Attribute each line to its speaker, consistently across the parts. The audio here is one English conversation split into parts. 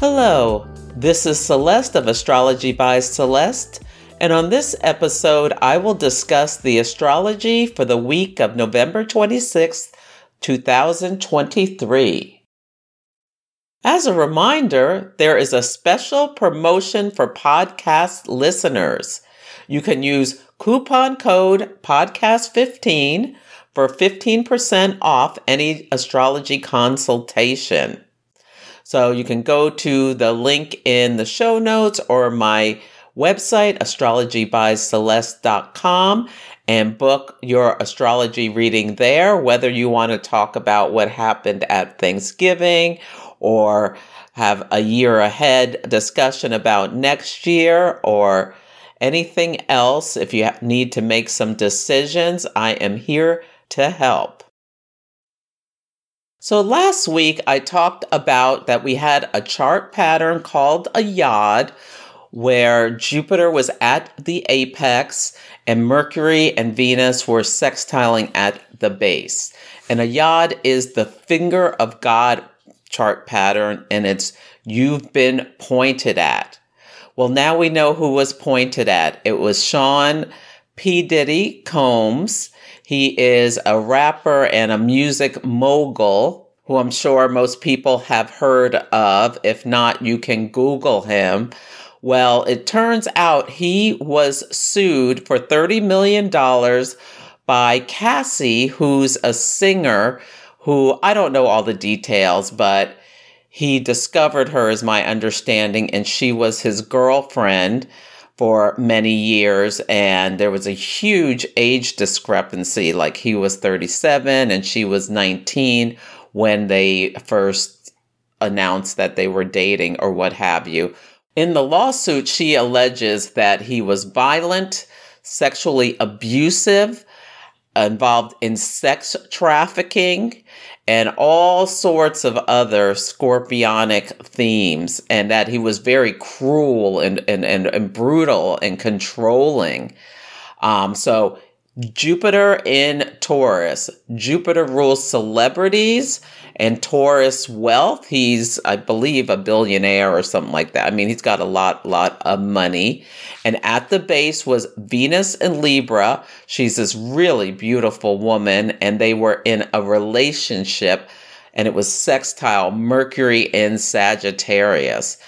Speaker 1: Hello, this is Celeste of Astrology by Celeste, and on this episode, I will discuss the astrology for the week of November 26th, 2023. As a reminder, there is a special promotion for podcast listeners. You can use coupon code podcast15 for 15% off any astrology consultation. So you can go to the link in the show notes or my website, astrologybyceleste.com, and book your astrology reading there, whether you want to talk about what happened at Thanksgiving or have a year ahead discussion about next year or anything else. If you need to make some decisions, I am here to help. So last week I talked about that we had a chart pattern called a yod where Jupiter was at the apex and Mercury and Venus were sextiling at the base. And a yod is the finger of God chart pattern and it's you've been pointed at. Well, now we know who was pointed at. It was Sean P. Diddy Combs he is a rapper and a music mogul who I'm sure most people have heard of. If not, you can Google him. Well, it turns out he was sued for $30 million by Cassie, who's a singer who I don't know all the details, but he discovered her, is my understanding, and she was his girlfriend for many years and there was a huge age discrepancy. Like he was 37 and she was 19 when they first announced that they were dating or what have you. In the lawsuit she alleges that he was violent sexually abusive involved in sex trafficking and all sorts of other scorpionic themes, and that he was very cruel and, and, and, and brutal and controlling. Um, so Jupiter in Taurus. Jupiter rules celebrities and Taurus wealth. He's, I believe, a billionaire or something like that. I mean, he's got a lot, lot of money. And at the base was Venus and Libra. She's this really beautiful woman, and they were in a relationship, and it was sextile Mercury in Sagittarius.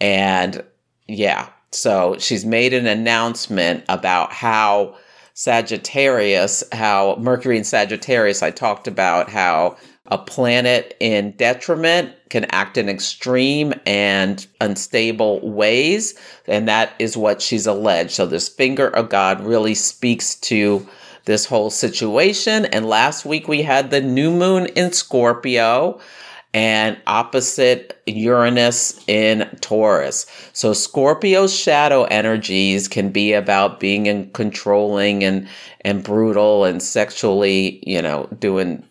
Speaker 1: And yeah, so she's made an announcement about how Sagittarius, how Mercury in Sagittarius, I talked about how a planet in detriment can act in extreme and unstable ways. And that is what she's alleged. So, this finger of God really speaks to this whole situation. And last week we had the new moon in Scorpio and opposite Uranus in Taurus. So Scorpio's shadow energies can be about being in controlling and and brutal and sexually, you know, doing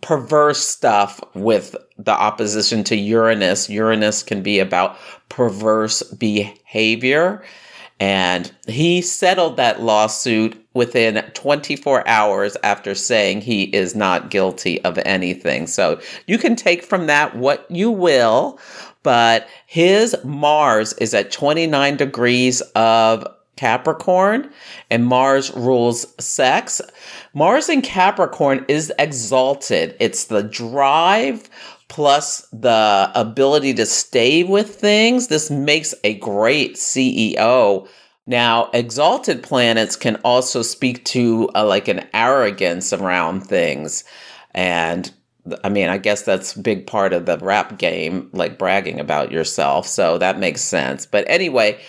Speaker 1: perverse stuff with the opposition to Uranus. Uranus can be about perverse behavior. And he settled that lawsuit within 24 hours after saying he is not guilty of anything. So you can take from that what you will, but his Mars is at 29 degrees of Capricorn, and Mars rules sex. Mars in Capricorn is exalted. It's the drive plus the ability to stay with things. This makes a great CEO. Now, exalted planets can also speak to a, like an arrogance around things. And I mean, I guess that's a big part of the rap game, like bragging about yourself. So that makes sense. But anyway,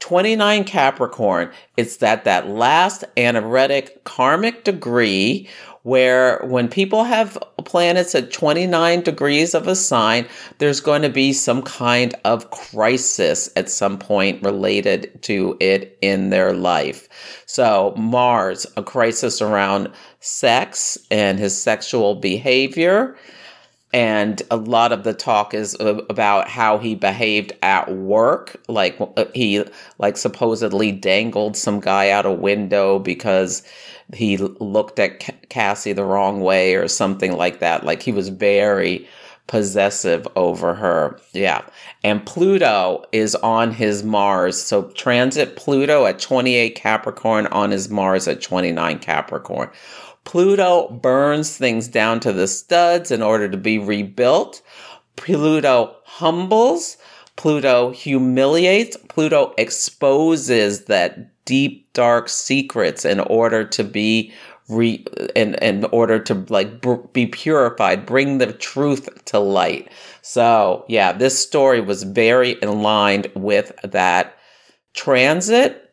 Speaker 1: 29 Capricorn, it's that that last anaretic karmic degree where when people have planets at 29 degrees of a sign, there's going to be some kind of crisis at some point related to it in their life. So, Mars, a crisis around sex and his sexual behavior and a lot of the talk is about how he behaved at work like uh, he like supposedly dangled some guy out a window because he looked at Cassie the wrong way or something like that. Like he was very possessive over her. Yeah. And Pluto is on his Mars. So transit Pluto at 28 Capricorn on his Mars at 29 Capricorn Pluto burns things down to the studs in order to be rebuilt. Pluto humbles. Pluto humiliates. Pluto exposes that deep, dark secrets in order to be re in, in order to like br- be purified, bring the truth to light. So yeah, this story was very aligned with that transit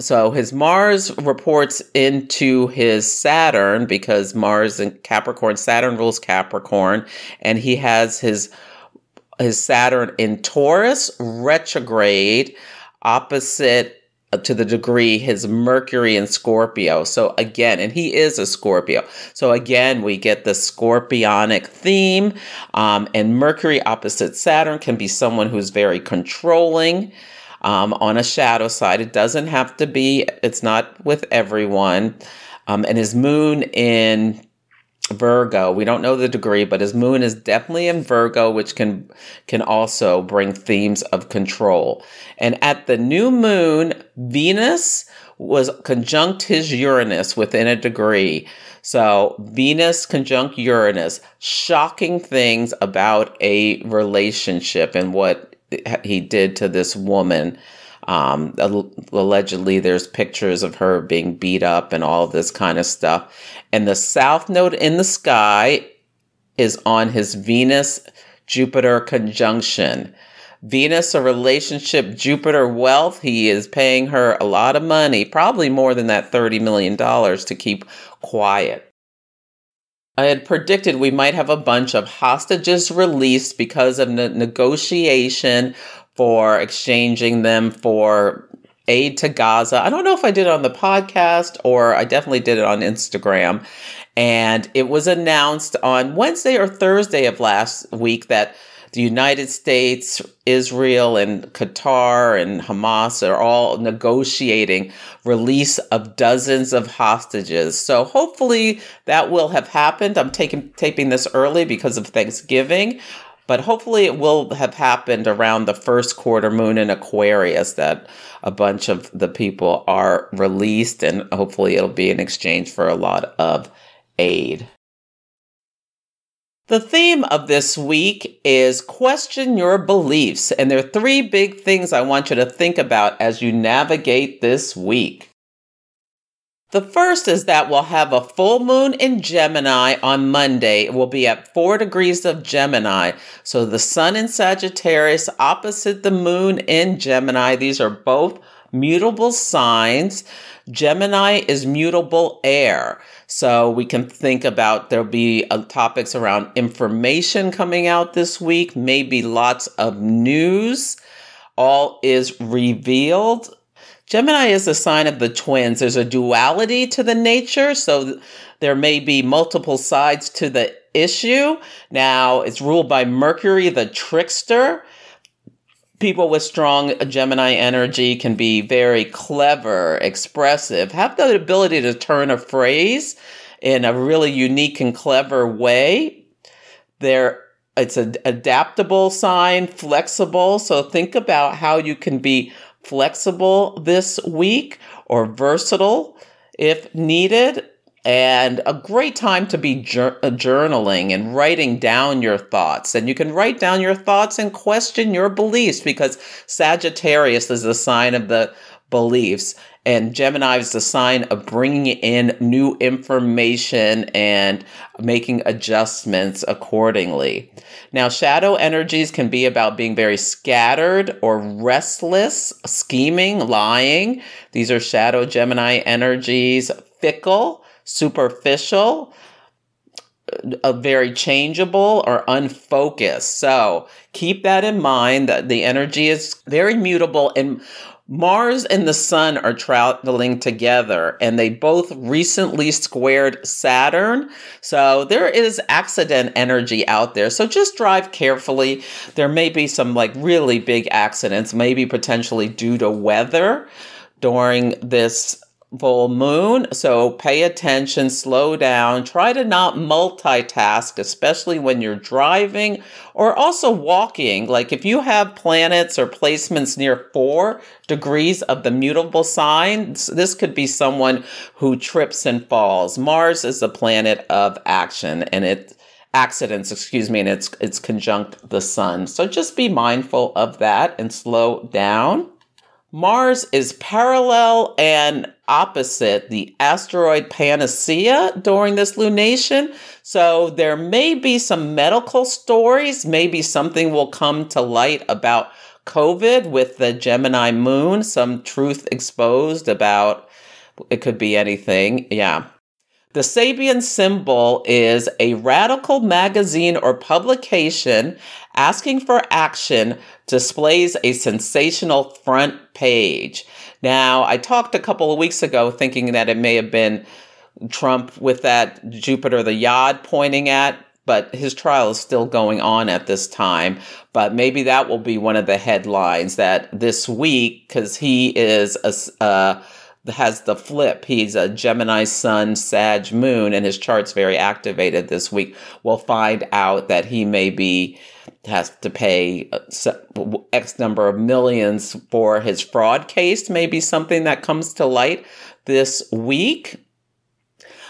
Speaker 1: so his Mars reports into his Saturn because Mars and Capricorn, Saturn rules Capricorn, and he has his his Saturn in Taurus retrograde opposite uh, to the degree his Mercury in Scorpio. So again, and he is a Scorpio. So again, we get the scorpionic theme. Um, and Mercury opposite Saturn can be someone who's very controlling um, on a shadow side. It doesn't have to be, it's not with everyone. Um, and his moon in Virgo, we don't know the degree, but his moon is definitely in Virgo, which can can also bring themes of control. And at the new moon, Venus was conjunct his Uranus within a degree. So Venus conjunct Uranus, shocking things about a relationship and what he did to this woman. Um, allegedly, there's pictures of her being beat up and all this kind of stuff. And the south node in the sky is on his Venus Jupiter conjunction. Venus, a relationship, Jupiter wealth. He is paying her a lot of money, probably more than that $30 million to keep quiet. I had predicted we might have a bunch of hostages released because of the negotiation for exchanging them for aid to Gaza. I don't know if I did it on the podcast or I definitely did it on Instagram. And it was announced on Wednesday or Thursday of last week that the United States, Israel, and Qatar and Hamas are all negotiating release of dozens of hostages. So hopefully that will have happened. I'm taking taping this early because of Thanksgiving. But hopefully, it will have happened around the first quarter moon in Aquarius that a bunch of the people are released, and hopefully, it'll be in exchange for a lot of aid. The theme of this week is question your beliefs, and there are three big things I want you to think about as you navigate this week. The first is that we'll have a full moon in Gemini on Monday. It will be at four degrees of Gemini. So the sun in Sagittarius opposite the moon in Gemini. These are both mutable signs. Gemini is mutable air. So we can think about there'll be uh, topics around information coming out this week, maybe lots of news. All is revealed. Gemini is a sign of the twins. There's a duality to the nature, so there may be multiple sides to the issue. Now, it's ruled by Mercury, the trickster people with strong Gemini energy can be very clever, expressive, have the ability to turn a phrase in a really unique and clever way. They're it's an adaptable sign, flexible. So think about how you can be flexible this week or versatile if needed and a great time to be jur- uh, journaling and writing down your thoughts. And you can write down your thoughts and question your beliefs because Sagittarius is the sign of the beliefs. And Gemini is the sign of bringing in new information and making adjustments accordingly. Now, shadow energies can be about being very scattered or restless, scheming, lying. These are shadow Gemini energies, fickle, superficial, a very changeable or unfocused. So keep that in mind that the energy is very mutable and Mars and the Sun are traveling together and they both recently squared Saturn. So there is accident energy out there. So just drive carefully. There may be some like really big accidents, maybe potentially due to weather during this full moon. So pay attention, slow down, try to not multitask, especially when you're driving or also walking. Like if you have planets or placements near four degrees of the mutable sign, this could be someone who trips and falls. Mars is the planet of action and it accidents, excuse me, and it's it's conjunct the sun. So just be mindful of that and slow down. Mars is parallel and opposite the asteroid Panacea during this lunation. So there may be some medical stories, maybe something will come to light about COVID with the Gemini moon, some truth exposed about it could be anything. Yeah. The Sabian symbol is a radical magazine or publication asking for action displays a sensational front page. Now, I talked a couple of weeks ago thinking that it may have been Trump with that Jupiter the Yod pointing at, but his trial is still going on at this time. But maybe that will be one of the headlines that this week, because he is a. Uh, has the flip. He's a Gemini Sun, Sag Moon, and his chart's very activated this week. We'll find out that he may be has to pay uh, X number of millions for his fraud case. Maybe something that comes to light this week.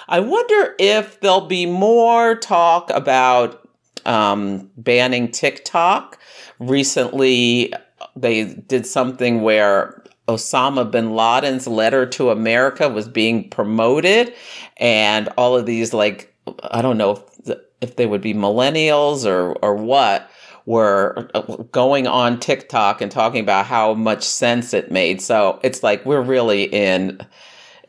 Speaker 1: I wonder if there'll be more talk about um, banning TikTok. Recently, they did something where Osama bin Laden's letter to America was being promoted, and all of these like I don't know if, if they would be millennials or or what were uh, going on TikTok and talking about how much sense it made. So it's like we're really in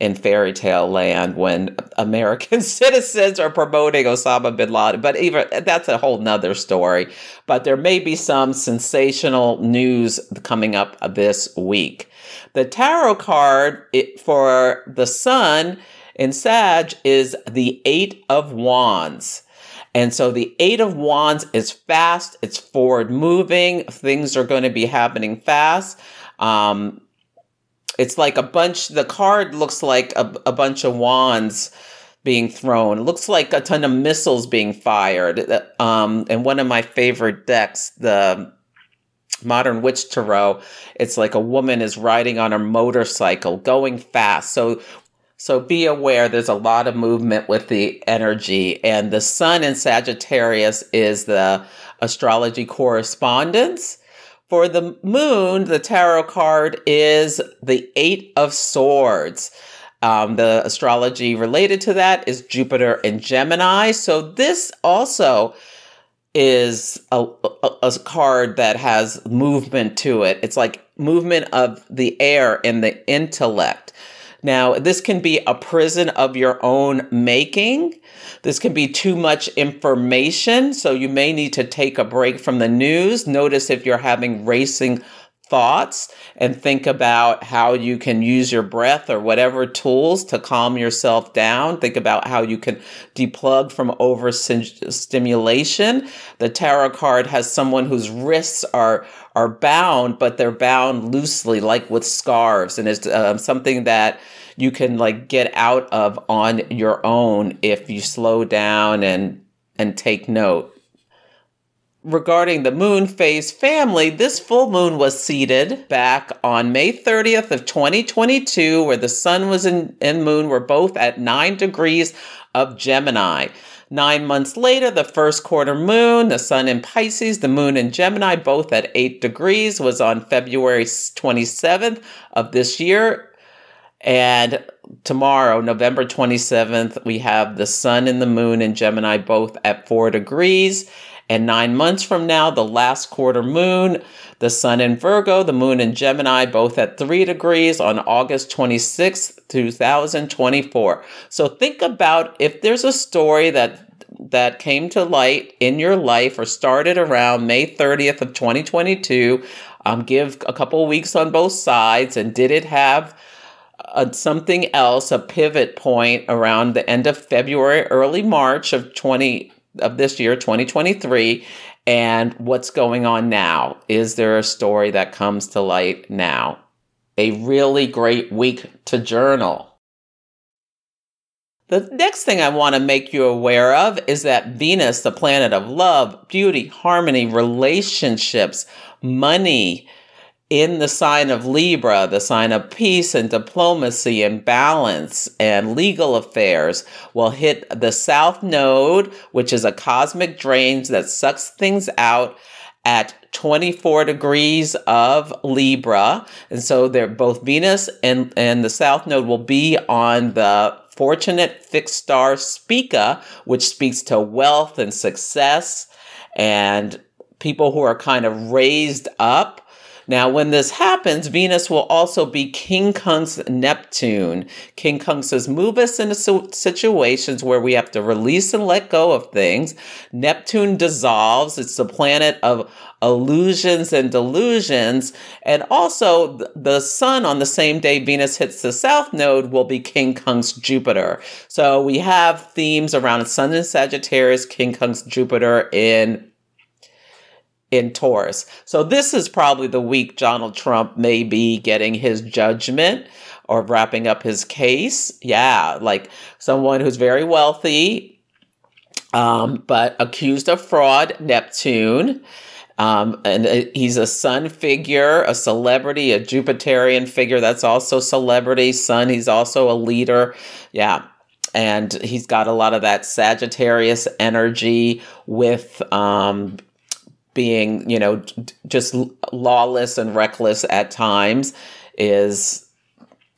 Speaker 1: in fairy tale land when American citizens are promoting Osama bin Laden. But even that's a whole nother story. But there may be some sensational news coming up this week. The tarot card for the sun in Sag is the Eight of Wands. And so the Eight of Wands is fast, it's forward moving, things are going to be happening fast. Um, it's like a bunch, the card looks like a, a bunch of wands being thrown. It looks like a ton of missiles being fired. Um, and one of my favorite decks, the modern witch tarot it's like a woman is riding on a motorcycle going fast so so be aware there's a lot of movement with the energy. And the sun in Sagittarius is the astrology correspondence. For the moon, the tarot card is the Eight of Swords. Um, the astrology related to that is Jupiter and Gemini. So this also is a, a, a, card that has movement to it. It's like movement of the air and the intellect. Now, this can be a prison of your own making. This can be too much information, so you may need to take a break from the news. Notice if you're having racing thoughts and think about how you can use your breath or whatever tools to calm yourself down. Think about how you can deplug from overstimulation. The tarot card has someone whose wrists are are bound, but they're bound loosely, like with scarves, and it's um, something that you can like get out of on your own if you slow down and and take note regarding the moon phase family, this full moon was seated back on May 30th of 2022, where the sun was in, and moon were both at nine degrees of Gemini. Nine months later, the first quarter moon, the sun in Pisces, the moon in Gemini, both at eight degrees, was on February 27th of this year. And tomorrow, November 27th, we have the sun and the moon in Gemini both at four degrees. And nine months from now, the last quarter moon, the sun in Virgo, the moon in Gemini, both at three degrees on August 26th, 2024. So think about if there's a story that that came to light in your life or started around May 30th of 2022. Um, give a couple weeks on both sides, and did it have a, something else, a pivot point around the end of February, early March of 20 of this year, 2023, and what's going on now? Is there a story that comes to light now? A really great week to journal. The next thing I want to make you aware of is that Venus, the planet of love, beauty, harmony, relationships, money, in the sign of Libra, the sign of peace and diplomacy and balance and legal affairs, will hit the South Node, which is a cosmic drain that sucks things out at 24 degrees of Libra. And so they're both Venus and, and the South Node will be on the fortunate fixed star Spica, which speaks to wealth and success and people who are kind of raised up now, when this happens, Venus will also be quincunx Neptune. Quincunx says, move us into situations where we have to release and let go of things. Neptune dissolves. It's the planet of illusions and delusions. And also, the sun on the same day Venus hits the south node will be quincunx Jupiter. So we have themes around Sun in Sagittarius, quincunx Jupiter in in Taurus. So this is probably the week Donald Trump may be getting his judgment or wrapping up his case. Yeah, like someone who's very wealthy, um, but accused of fraud, Neptune. Um, and uh, he's a sun figure, a celebrity, a Jupiterian figure that's also celebrity. Sun, he's also a leader. Yeah. And he's got a lot of that Sagittarius energy with um, being, you know, just lawless and reckless at times is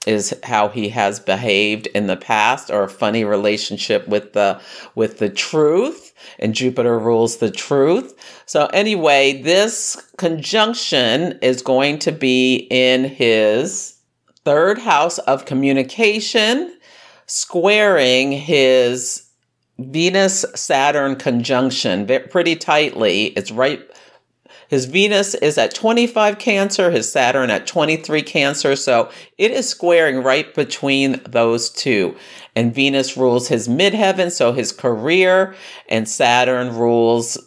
Speaker 1: is how he has behaved in the past or a funny relationship with the with the truth and Jupiter rules the truth. So anyway, this conjunction is going to be in his third house of communication squaring his Venus Saturn conjunction pretty tightly. It's right. His Venus is at 25 Cancer, his Saturn at 23 Cancer. So it is squaring right between those two. And Venus rules his midheaven, so his career, and Saturn rules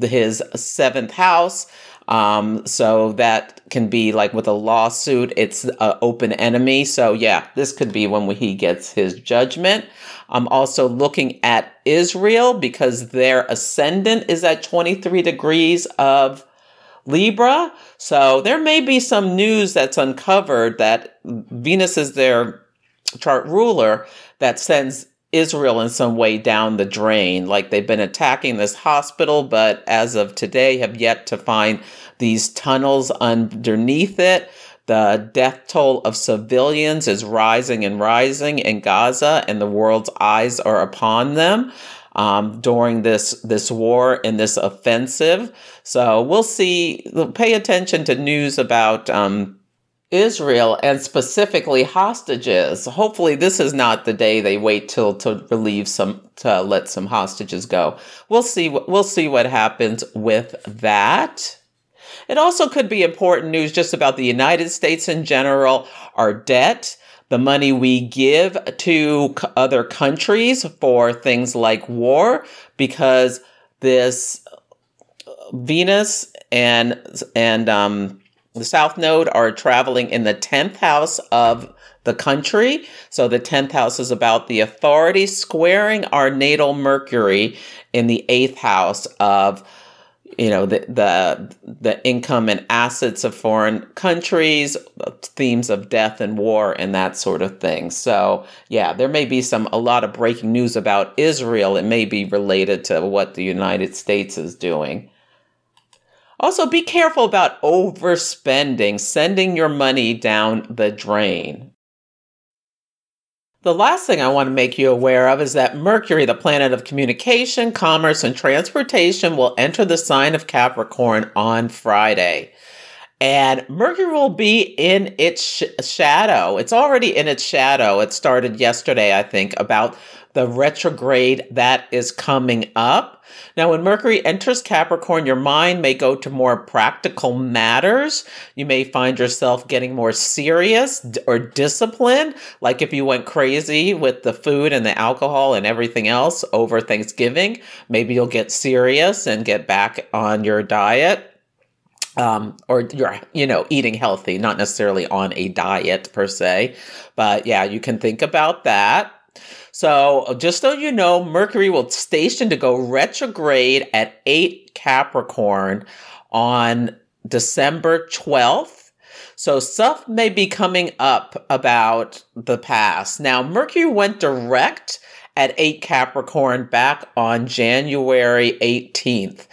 Speaker 1: his seventh house. Um, so that can be like with a lawsuit, it's an open enemy. So yeah, this could be when he gets his judgment. I'm also looking at Israel because their ascendant is at 23 degrees of Libra. So there may be some news that's uncovered that Venus is their chart ruler that sends Israel in some way down the drain. Like they've been attacking this hospital, but as of today have yet to find these tunnels underneath it. The death toll of civilians is rising and rising in Gaza, and the world's eyes are upon them. Um, during this this war and this offensive. So we'll see. Pay attention to news about um, Israel and specifically hostages. Hopefully, this is not the day they wait till to relieve some to let some hostages go. We'll see. We'll see what happens with that. It also could be important news just about the United States in general, our debt, the money we give to other countries for things like war, because this Venus and and um, the South Node are traveling in the 10th house of the country. So the 10th house is about the authority squaring our natal Mercury in the 8th house of you know the the the income and assets of foreign countries themes of death and war and that sort of thing. So yeah there may be some a lot of breaking news about israel. It may be related to what the united states is doing also be careful about overspending sending your money down the drain the last thing I want to make you aware of is that Mercury, the planet of communication, commerce, and transportation, will enter the sign of Capricorn on Friday. And Mercury will be in its sh- shadow. It's already in its shadow. It started yesterday, I think, about the retrograde that is coming up. Now, when Mercury enters Capricorn, your mind may go to more practical matters. You may find yourself getting more serious or disciplined, like if you went crazy with the food and the alcohol and everything else over Thanksgiving. Maybe you'll get serious and get back on your diet. Um, or you're, you know, eating healthy, not necessarily on a diet per se. But yeah, you can think about that. So, just so you know, Mercury will station to go retrograde at 8 Capricorn on December 12th. So, stuff may be coming up about the past. Now, Mercury went direct at 8 Capricorn back on January 18th.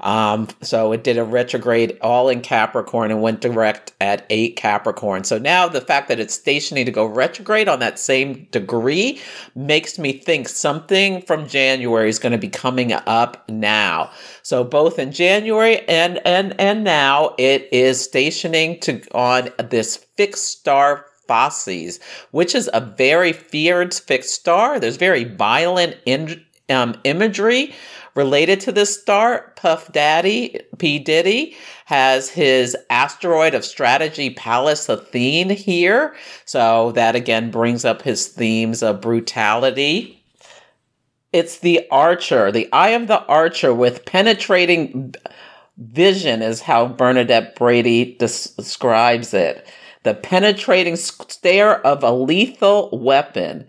Speaker 1: Um, so it did a retrograde all in Capricorn and went direct at eight Capricorn. So now the fact that it's stationing to go retrograde on that same degree makes me think something from January is going to be coming up now. So both in January and and and now it is stationing to on this fixed star Facies, which is a very feared fixed star. There's very violent in, um, imagery Related to this star, Puff Daddy, P. Diddy, has his asteroid of strategy Pallas Athene here. So that again brings up his themes of brutality. It's the archer, the eye of the archer with penetrating vision, is how Bernadette Brady describes it. The penetrating stare of a lethal weapon.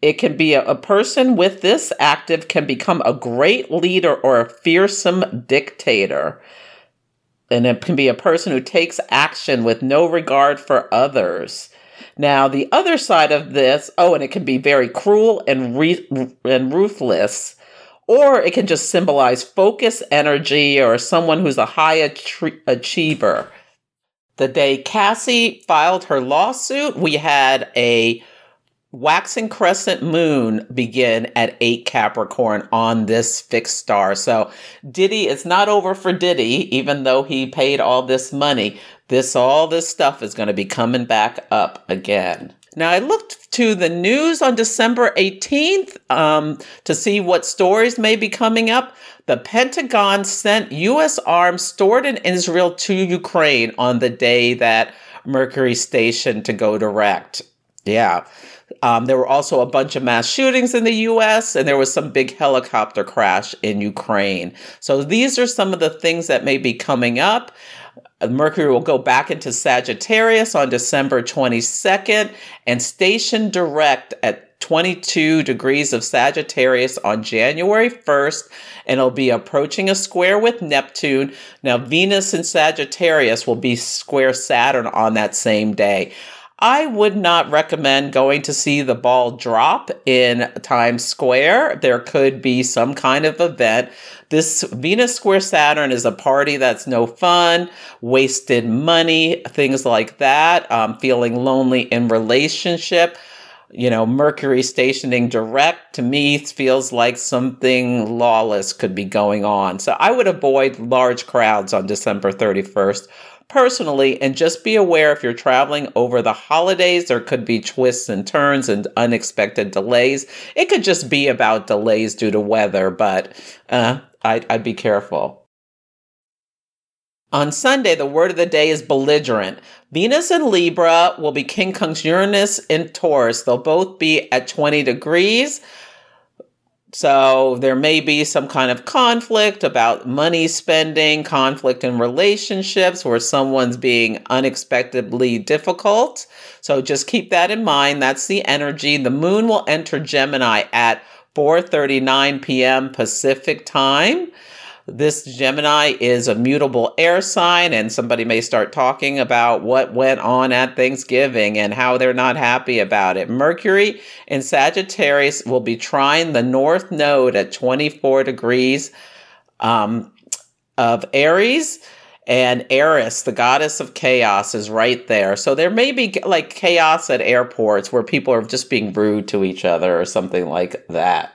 Speaker 1: It can be a, a, person with this active can become a great leader or a fearsome dictator. And it can be a person who takes action with no regard for others. Now, the other side of this, oh, and it can be very cruel and, re- and ruthless, or it can just symbolize focus, energy, or someone who's a high achiever. The day Cassie filed her lawsuit, we had a waxing crescent moon begin at 8 Capricorn on this fixed star. So Diddy, it's not over for Diddy, even though he paid all this money. This, all this stuff is going to be coming back up again. Now, I looked to the news on December 18th um, to see what stories may be coming up. The Pentagon sent U.S. arms stored in Israel to Ukraine on the day that Mercury stationed to go direct. Yeah. Um, there were also a bunch of mass shootings in the US, and there was some big helicopter crash in Ukraine. So these are some of the things that may be coming up. Mercury will go back into Sagittarius on December 22nd and station direct at 22 degrees of Sagittarius on January 1st, and it'll be approaching a square with Neptune. Now, Venus in Sagittarius will be square Saturn on that same day. I would not recommend going to see the ball drop in Times Square. There could be some kind of event. This Venus Square Saturn is a party that's no fun, wasted money, things like that, um, feeling lonely in relationship. You know, Mercury stationing direct to me feels like something lawless could be going on. So I would avoid large crowds on December 31st personally and just be aware if you're traveling over the holidays there could be twists and turns and unexpected delays it could just be about delays due to weather but uh, I'd, I'd be careful on Sunday, the word of the day is belligerent. Venus in Libra will be quincunx Uranus in Taurus. They'll both be at 20 degrees. So there may be some kind of conflict about money spending, conflict in relationships where someone's being unexpectedly difficult. So just keep that in mind. That's the energy. The moon will enter Gemini at 4:39 p.m. Pacific time. This Gemini is a mutable air sign, and somebody may start talking about what went on at Thanksgiving and how they're not happy about it. Mercury in Sagittarius will be trying the North Node at 24 degrees um, of Aries and Eris, the goddess of chaos, is right there. So there may be like chaos at airports where people are just being rude to each other or something like that.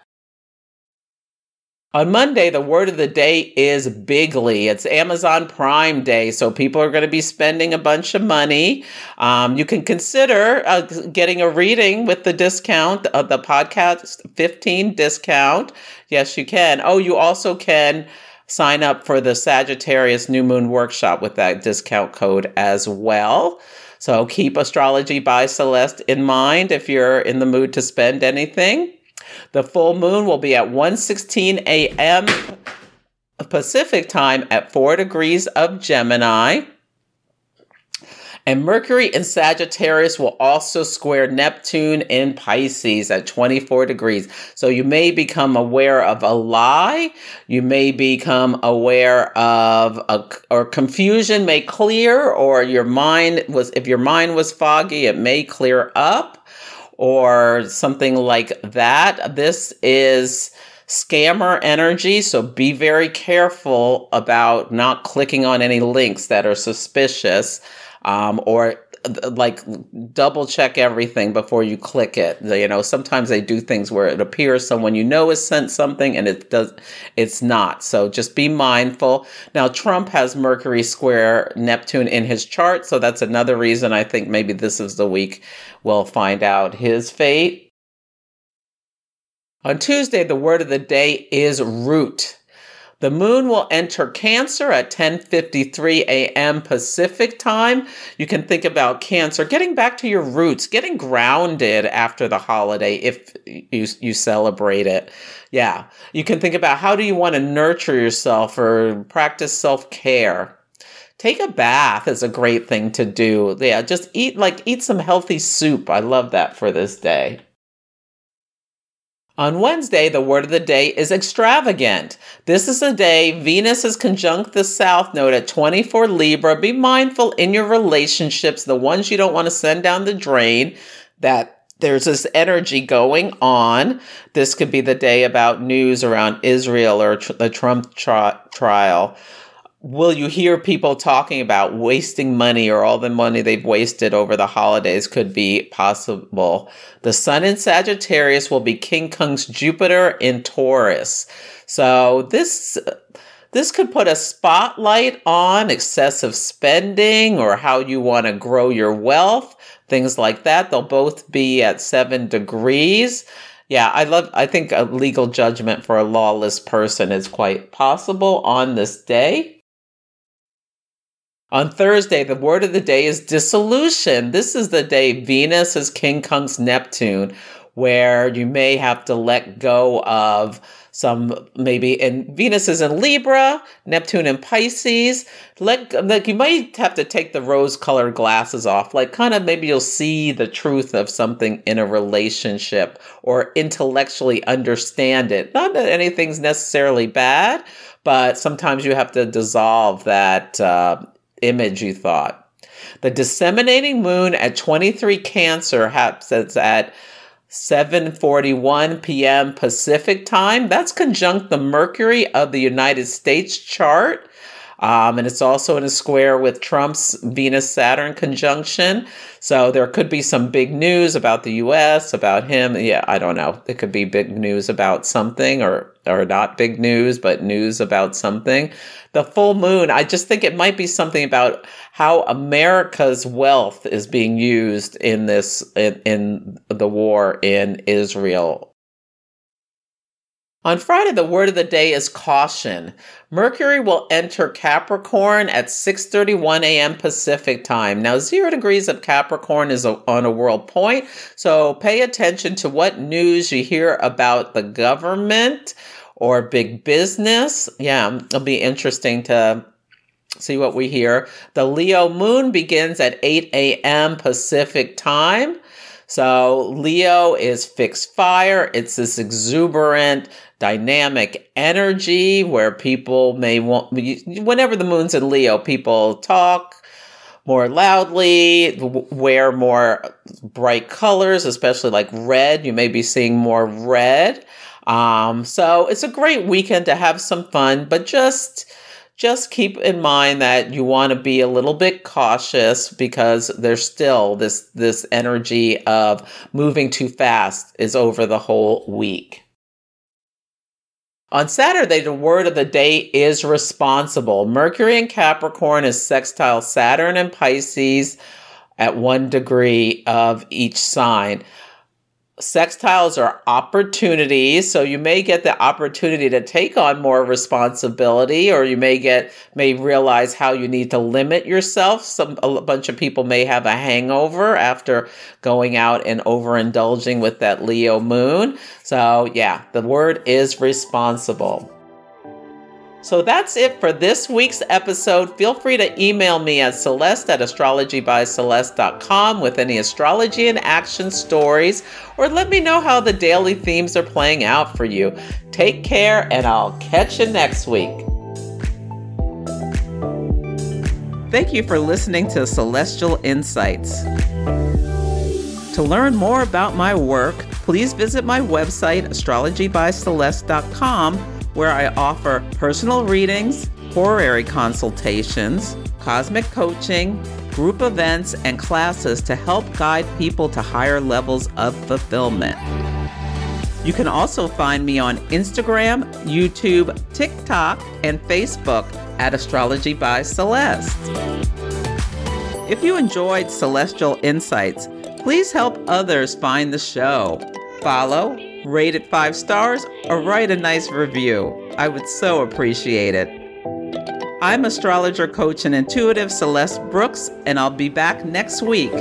Speaker 1: On Monday, the word of the day is bigly. It's Amazon Prime Day, so people are going to be spending a bunch of money. Um, you can consider uh, getting a reading with the discount of the podcast 15 discount. Yes, you can. Oh, you also can sign up for the Sagittarius New Moon Workshop with that discount code as well. So keep Astrology by Celeste in mind if you're in the mood to spend anything. The full moon will be at 1:16 a.m. Pacific time at 4 degrees of Gemini. And Mercury in Sagittarius will also square Neptune in Pisces at 24 degrees. So you may become aware of a lie. You may become aware of a, or confusion may clear, or your mind was, if your mind was foggy, it may clear up or something like that. This is scammer energy, so be very careful about not clicking on any links that are suspicious um, or like double check everything before you click it. You know sometimes they do things where it appears someone you know has sent something and it does it's not. So just be mindful. Now trump has mercury square neptune in his chart so that's another reason i think maybe this is the week we'll find out his fate. On tuesday the word of the day is root the moon will enter Cancer at 10:53 a.m. Pacific time. You can think about Cancer, getting back to your roots, getting grounded after the holiday if you you celebrate it. Yeah. You can think about how do you want to nurture yourself or practice self-care. Take a bath is a great thing to do. Yeah, just eat like eat some healthy soup. I love that for this day. On Wednesday, the word of the day is extravagant. This is a day Venus is conjunct the South Node at 24 Libra. Be mindful in your relationships, the ones you don't want to send down the drain, that there's this energy going on. This could be the day about news around Israel or tr- the Trump tri- trial will you hear people talking about wasting money or all the money they've wasted over the holidays could be possible. The sun in Sagittarius will be quincunx Jupiter in Taurus. So this this could put a spotlight on excessive spending or how you want to grow your wealth, things like that. They'll both be at 7 degrees. Yeah, I love I think a legal judgment for a lawless person is quite possible on this day. On Thursday, the word of the day is dissolution. This is the day Venus is quincunx Neptune, where you may have to let go of some maybe and Venus is in Libra, Neptune in Pisces. Let like you might have to take the rose colored glasses off. Like kind of maybe you'll see the truth of something in a relationship or intellectually understand it. Not that anything's necessarily bad, but sometimes you have to dissolve that uh, image you thought. The disseminating moon at 23 Cancer happens at 7:41 p.m. Pacific time. That's conjunct the Mercury of the United States chart. Um, and it's also in a square with Trump's Venus Saturn conjunction. So there could be some big news about the US, about him. Yeah, I don't know. It could be big news about something or or not big news, but news about something the full moon, I just think it might be something about how America's wealth is being used in this in, in the war in Israel. On Friday, the word of the day is caution. Mercury will enter Capricorn at 6:31 a.m. Pacific time. Now, 0 degrees of Capricorn is a, on a world point, so pay attention to what news you hear about the government or big business. Yeah, it'll be interesting to see what we hear. The Leo moon begins at 8 a.m. Pacific time. So Leo is fixed fire. It's this exuberant, dynamic energy where people may want, whenever the moon's in Leo, people talk more loudly, wear more bright colors, especially like red. You may be seeing more red. Um, so it's a great weekend to have some fun, but just just keep in mind that you want to be a little bit cautious because there's still this this energy of moving too fast is over the whole week. On Saturday, the word of the day is responsible. Mercury in Capricorn is sextile Saturn and Pisces at one degree of each sign sextiles are opportunities so you may get the opportunity to take on more responsibility or you may get may realize how you need to limit yourself. Some a bunch of people may have a hangover after going out and overindulging with that leo moon. So yeah the word is responsible so that's it for this week's episode. Feel free to email me at celeste at astrologybyceleste.com with any astrology and action stories, or let me know how the daily themes are playing out for you. Take care, and I'll catch you next week. Thank you for listening to Celestial Insights. To learn more about my work, please visit my website, astrologybyceleste.com where I offer personal readings, horary consultations, cosmic coaching, group events, and classes to help guide people to higher levels of fulfillment. You can also find me on Instagram, YouTube, TikTok, and Facebook at Astrology by Celeste. If you enjoyed Celestial Insights, please help others find the show. Follow, rate it five stars, or write a nice review. I would so appreciate it. I'm astrologer, coach, and intuitive Celeste Brooks, and I'll be back next week.